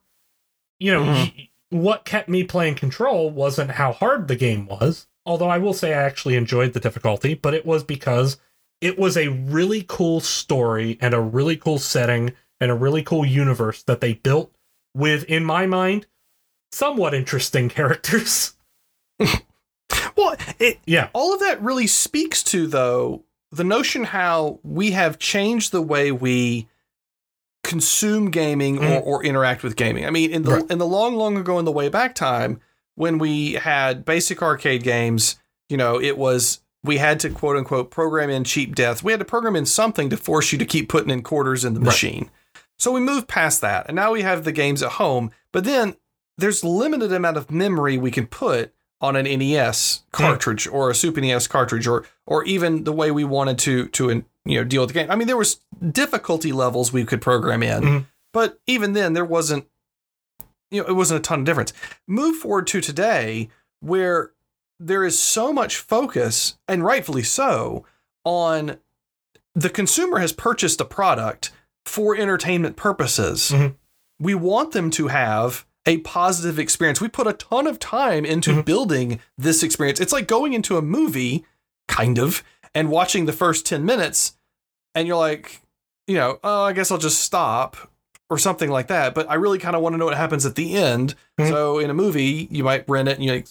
[SPEAKER 1] you know,
[SPEAKER 2] Mhm.
[SPEAKER 1] what kept me playing Control wasn't how hard the game was. Although I will say I actually enjoyed the difficulty, but it was because it was a really cool story and a really cool setting and a really cool universe that they built with, in my mind, somewhat interesting characters.
[SPEAKER 2] Well, it
[SPEAKER 1] Yeah.
[SPEAKER 2] all of that really speaks to though the notion how we have changed the way we consume gaming or,
[SPEAKER 1] Mhm.
[SPEAKER 2] or interact with gaming. I mean, in the
[SPEAKER 1] Right.
[SPEAKER 2] in the long, long ago in the way back time when we had basic arcade games, you know, it was we had to quote unquote program in cheap death. We had to program in something to force you to keep putting in quarters in the
[SPEAKER 1] Right.
[SPEAKER 2] machine. So we moved past that, and now we have the games at home. But then there's limited amount of memory we can put on an NES cartridge or a Super NES cartridge, or or even the way we wanted to to you know deal with the game. I mean, there was difficulty levels we could program in,
[SPEAKER 1] Mhm.
[SPEAKER 2] but even then there wasn't you know it wasn't a ton of difference. Move forward to today, where there is so much focus, and rightfully so, on the consumer has purchased a product for entertainment purposes.
[SPEAKER 1] Mhm.
[SPEAKER 2] We want them to have a positive experience. We put a ton of time into
[SPEAKER 1] Mhm.
[SPEAKER 2] building this experience. It's like going into a movie, kind of, and watching the first 10 minutes, and you're like, you know, oh, I guess I'll just stop or something like that. But I really kind of want to know what happens at the end.
[SPEAKER 1] Mhm.
[SPEAKER 2] So in a movie, you might rent it and you, like,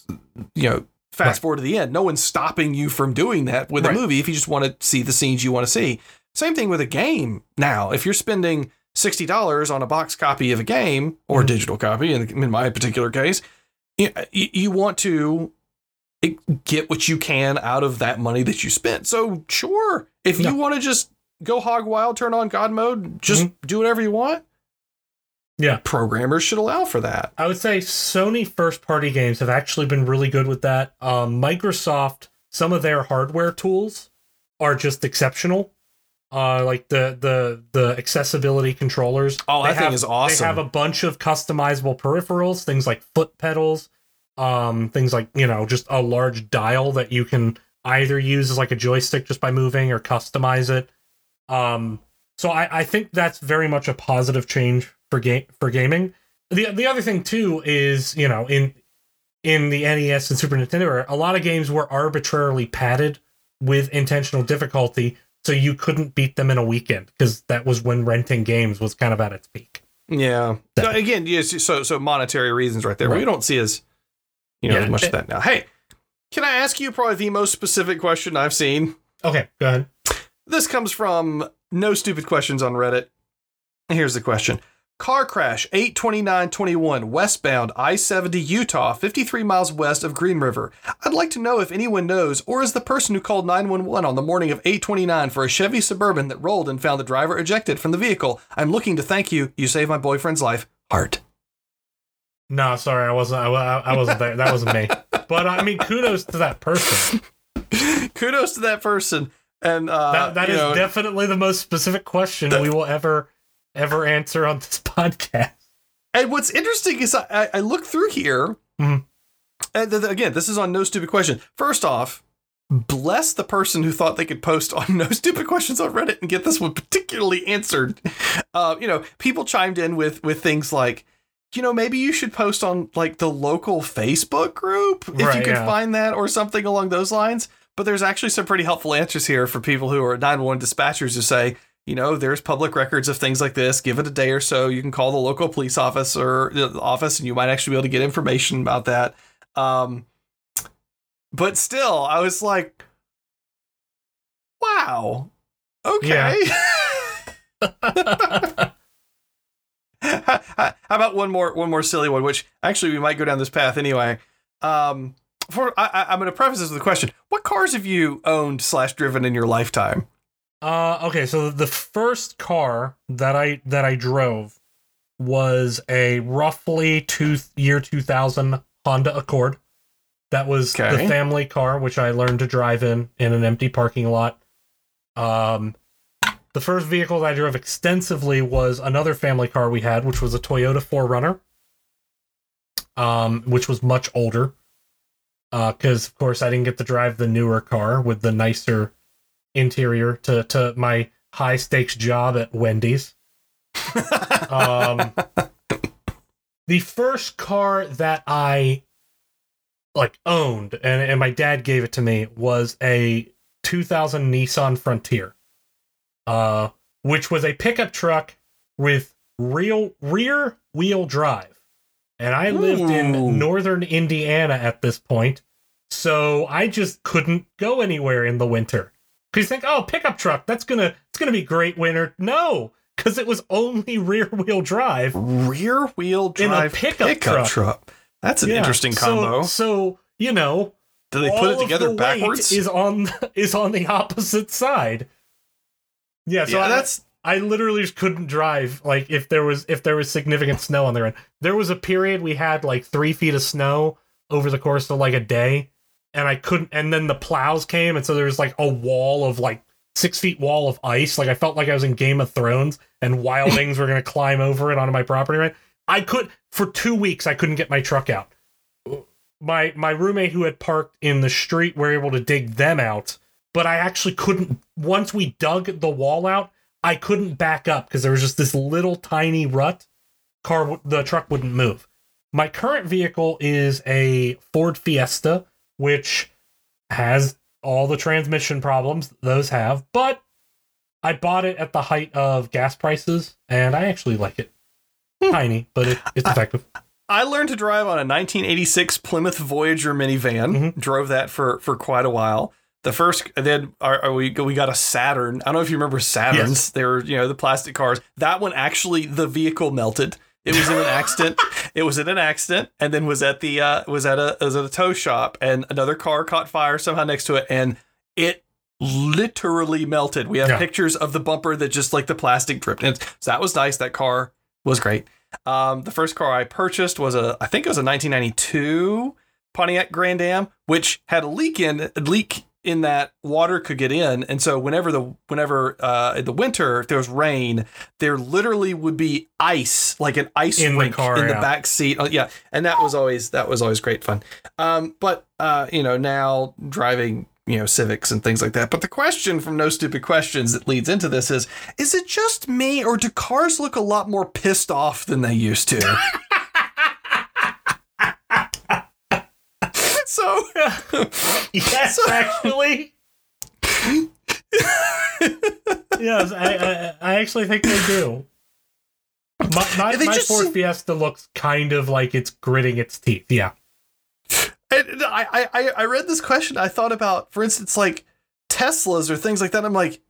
[SPEAKER 2] you know, fast
[SPEAKER 1] Right.
[SPEAKER 2] forward to the end. No one's stopping you from doing that with
[SPEAKER 1] Right.
[SPEAKER 2] a movie if you just want to see the scenes you want to see. Same thing with a game now. If you're spending $60 on a box copy of a game or
[SPEAKER 1] Mhm.
[SPEAKER 2] digital copy, in, in my particular case, you, you want to get what you can out of that money that you spent. So, sure, if you want to just go hog wild, turn on God mode, just do whatever you want.
[SPEAKER 1] Yeah.
[SPEAKER 2] Programmers should allow for that.
[SPEAKER 1] I would say Sony first party games have actually been really good with that. Um, Microsoft, some of their hardware tools are just exceptional. Uh, like the the the accessibility controllers.
[SPEAKER 2] Oh,
[SPEAKER 1] They
[SPEAKER 2] that thing
[SPEAKER 1] have-
[SPEAKER 2] is awesome.
[SPEAKER 1] They have a bunch of customizable peripherals, things like foot pedals, um, things like you know just a large dial that you can either use as like a joystick just by moving or customize it. Um, so I, I think that's very much a positive change for game for gaming. The the other thing too is you know in in the NES and Super Nintendo era, a lot of games were arbitrarily padded with intentional difficulty, so you couldn't beat them in a weekend because that was when renting games was kind of at its peak.
[SPEAKER 2] Yeah. No, again, yes. So, so monetary reasons, right there.
[SPEAKER 1] Right.
[SPEAKER 2] We don't see as you know
[SPEAKER 1] Yeah.
[SPEAKER 2] as much of eh that now. Hey, can I ask you probably the most specific question I've seen?
[SPEAKER 1] Okay, go ahead.
[SPEAKER 2] This comes from No Stupid Questions on Reddit. Here's the question. Car crash 82921 westbound I 70 Utah, 53 miles west of Green River. I'd like to know if anyone knows or is the person who called 911 on the morning of 829 for a Chevy Suburban that rolled and found the driver ejected from the vehicle. I'm looking to thank you. You saved my boyfriend's life. Heart.
[SPEAKER 1] No, sorry, I wasn't. I, I wasn't there. That wasn't me. But I mean, kudos to that person.
[SPEAKER 2] Kudos to that person. And uh,
[SPEAKER 1] That that is
[SPEAKER 2] know,
[SPEAKER 1] definitely the most specific question we will ever ever answer on this podcast.
[SPEAKER 2] And what's interesting is I, I- look through here,
[SPEAKER 1] Mhm.
[SPEAKER 2] and th- again, this is on No Stupid Question. First off, bless the person who thought they could post on No Stupid Questions on Reddit and get this one particularly answered. Uh, you know, people chimed in with with things like, you know, maybe you should post on like the local Facebook group if you
[SPEAKER 1] Right,
[SPEAKER 2] could
[SPEAKER 1] yeah.
[SPEAKER 2] find that or something along those lines. But there's actually some pretty helpful answers here for people who are 911 dispatchers who say, you know, there's public records of things like this. Give it a day or so. You can call the local police office or the office, and you might actually be able to get information about that. Um, but still, I was like, wow, okay. How about one more one more silly one, which actually we might go down this path anyway. Um, for I, I, I'm going to preface this with a question: What cars have you owned slash driven in your lifetime?
[SPEAKER 1] Uh, okay, so the first car that I that I drove was a roughly two year two thousand Honda Accord. That was
[SPEAKER 2] Okay.
[SPEAKER 1] the family car, which I learned to drive in in an empty parking lot. Um, the first vehicle that I drove extensively was another family car we had, which was a Toyota 4Runner, um, which was much older. Because of course I didn't get to drive the newer car with the nicer interior to to my high stakes job at Wendy's. Um, the first car that I like owned and, and my dad gave it to me was a 2000 Nissan Frontier, uh, which was a pickup truck with real rear wheel drive. And I lived in northern Indiana at this point, so I just couldn't go anywhere in the winter. Because you think, oh, pickup truck, that's gonna it's gonna be great winter. No, because it was only rear wheel drive.
[SPEAKER 2] Rear wheel drive
[SPEAKER 1] In a
[SPEAKER 2] drive
[SPEAKER 1] pickup truck.
[SPEAKER 2] That's an
[SPEAKER 1] Yeah,
[SPEAKER 2] interesting combo.
[SPEAKER 1] So, you know,
[SPEAKER 2] Do they put it together
[SPEAKER 1] the
[SPEAKER 2] backwards?
[SPEAKER 1] Is on is on the opposite side. Yeah, so
[SPEAKER 2] yeah,
[SPEAKER 1] I,
[SPEAKER 2] that's
[SPEAKER 1] I literally just couldn't drive. Like if there was if there was significant snow on the road, there was a period we had like three feet of snow over the course of like a day, and I couldn't. And then the plows came, and so there was like a wall of like six feet wall of ice. Like I felt like I was in Game of Thrones, and wildlings were gonna climb over it onto my property. Right, I could for two weeks. I couldn't get my truck out. My my roommate who had parked in the street were able to dig them out, but I actually couldn't. Once we dug the wall out, I couldn't back up because there was just this little tiny rut. Car, the truck wouldn't move. My current vehicle is a Ford Fiesta, which has all the transmission problems those have, but I bought it at the height of gas prices, and I actually like it. Tiny, but it, it's effective.
[SPEAKER 2] I learned to drive on a 1986 Plymouth Voyager minivan.
[SPEAKER 1] Mhm.
[SPEAKER 2] Drove that for for quite a while. The first, then our, our- we we got a Saturn. I don't know if you remember Saturns.
[SPEAKER 1] Yes.
[SPEAKER 2] They were you know the plastic cars. That one actually the vehicle melted. It was in an accident. It was in an accident, and then was at the uh, was at a was at a tow shop, and another car caught fire somehow next to it, and it literally melted. We have
[SPEAKER 1] Yeah.
[SPEAKER 2] pictures of the bumper that just like the plastic dripped. And so that was nice. That car was great. Um, the first car I purchased was a, I think it was a 1992 Pontiac Grand Am, which had a leak in a leak in that water could get in, and so whenever the whenever uh, in the winter if there was rain, there literally would be ice, like an ice
[SPEAKER 1] In the car,
[SPEAKER 2] in the back seat. Oh, yeah, and that was always that was always great fun. Um, but uh, you know now driving you know civics and things like that. But the question from No Stupid Questions that leads into this is: Is it just me, or do cars look a lot more pissed off than they used to? so
[SPEAKER 1] Yes, actually. yes, I, I I actually think they do. My, my, my Ford
[SPEAKER 2] seem-
[SPEAKER 1] Fiesta looks kind of like it's gritting its teeth. Yeah.
[SPEAKER 2] And I, I, I read this question. I thought about, for instance, like Teslas or things like that. I'm like,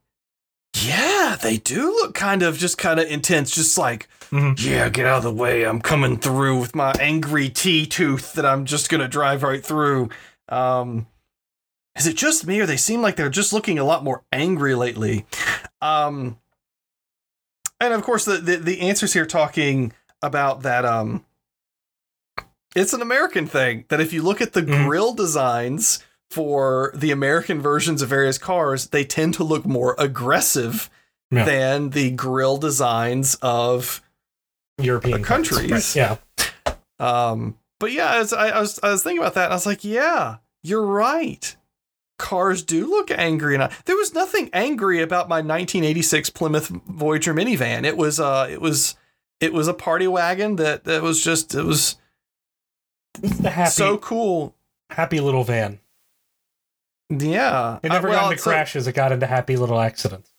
[SPEAKER 2] yeah, they do look kind of just kind of intense. Just like,
[SPEAKER 1] Mhm.
[SPEAKER 2] yeah, get out of the way. I'm coming through with my angry T tooth that I'm just gonna drive right through. Um, is it just me, or they seem like they're just looking a lot more angry lately? Um, and of course, the the, the answers here talking about that. Um, it's an American thing that if you look at the
[SPEAKER 1] Mhm.
[SPEAKER 2] grill designs for the American versions of various cars, they tend to look more aggressive
[SPEAKER 1] Yeah.
[SPEAKER 2] than the grill designs of.
[SPEAKER 1] European
[SPEAKER 2] countries.
[SPEAKER 1] Right, Yeah.
[SPEAKER 2] Um, but yeah, as I, I was I was thinking about that, I was like, yeah, you're right. Cars do look angry, and I, there was nothing angry about my 1986 Plymouth Voyager minivan. It was uh, it was it was a party wagon that that was just it was
[SPEAKER 1] the happy,
[SPEAKER 2] so cool.
[SPEAKER 1] happy little van.
[SPEAKER 2] Yeah,
[SPEAKER 1] It never
[SPEAKER 2] Uh,
[SPEAKER 1] got into crashes. It got into happy little accidents.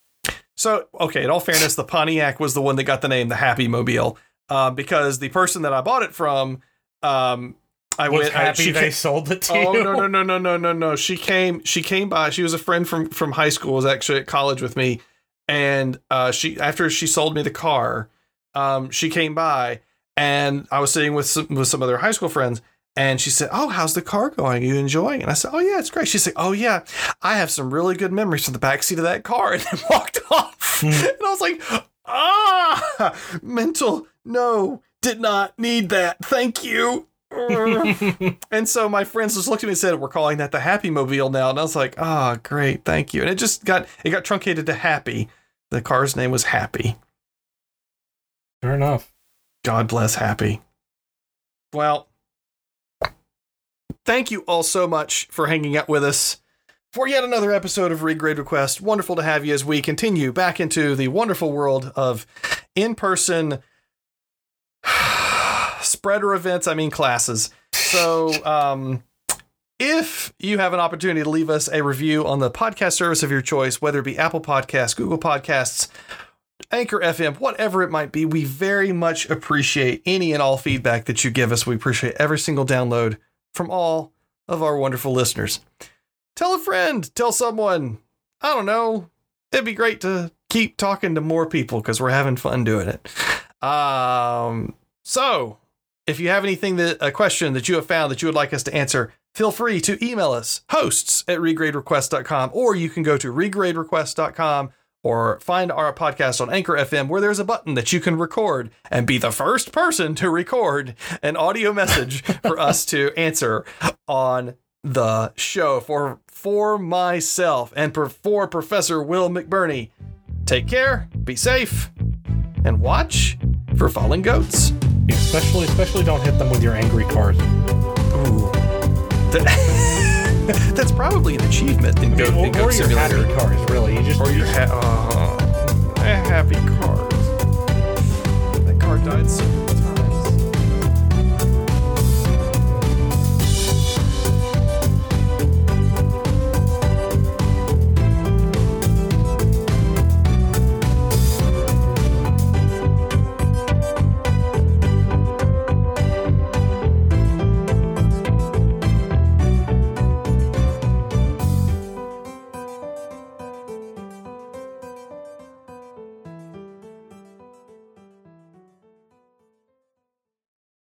[SPEAKER 2] So, okay, in all fairness, the Pontiac was the one that got the name the Happy Mobile, uh, because the person that I bought it from, um, I
[SPEAKER 1] Was
[SPEAKER 2] went. I-
[SPEAKER 1] happy
[SPEAKER 2] she
[SPEAKER 1] they
[SPEAKER 2] came-
[SPEAKER 1] sold it to
[SPEAKER 2] oh
[SPEAKER 1] you.
[SPEAKER 2] no no no no no no no! She came she came by. She was a friend from from high school. Was actually at college with me, and uh, she after she sold me the car, um, she came by, and I was sitting with some with some other high school friends, And she said, Oh, how's the car going? Are you enjoying it? And I said, Oh, yeah, it's great. She said, Oh, yeah, I have some really good memories from the back seat of that car. And then walked off. and I was like, Ah, mental. No, did not need that. Thank you. and so my friends just looked at me and said, "We're calling that the Happy Mobile now." And I was like, "Ah, oh, great, thank you." And it just got it got truncated to Happy. The car's name was Happy.
[SPEAKER 1] Fair enough.
[SPEAKER 2] God bless Happy. Well, thank you all so much for hanging out with us for yet another episode of Regrade Request. Wonderful to have you as we continue back into the wonderful world of in-person spreader events, I mean classes. So, um, if you have an opportunity to leave us a review on the podcast service of your choice, whether it be Apple Podcasts, Google Podcasts, Anchor FM, whatever it might be, we very much appreciate any and all feedback that you give us. We appreciate every single download from all of our wonderful listeners. Tell a friend, tell someone. I don't know. It'd be great to keep talking to more people because we're having fun doing it. Um, so if you have anything that a question that you have found that you would like us to answer, feel free to email us hosts at regraderequest.com or you can go to regraderequest.com or find our podcast on Anchor FM where there's a button that you can record and be the first person to record an audio message for us to answer on the show for for myself and for Professor Will McBurney. Take care, be safe, and watch for falling goats.
[SPEAKER 1] Especially, especially don't hit them with your angry cars.
[SPEAKER 2] Ooh. That, that's probably an achievement in Goat,
[SPEAKER 1] or,
[SPEAKER 2] in Goat
[SPEAKER 1] or your
[SPEAKER 2] Simulator.
[SPEAKER 1] happy cars, really. You just
[SPEAKER 2] Or your ha- uh, happy cars. That car died so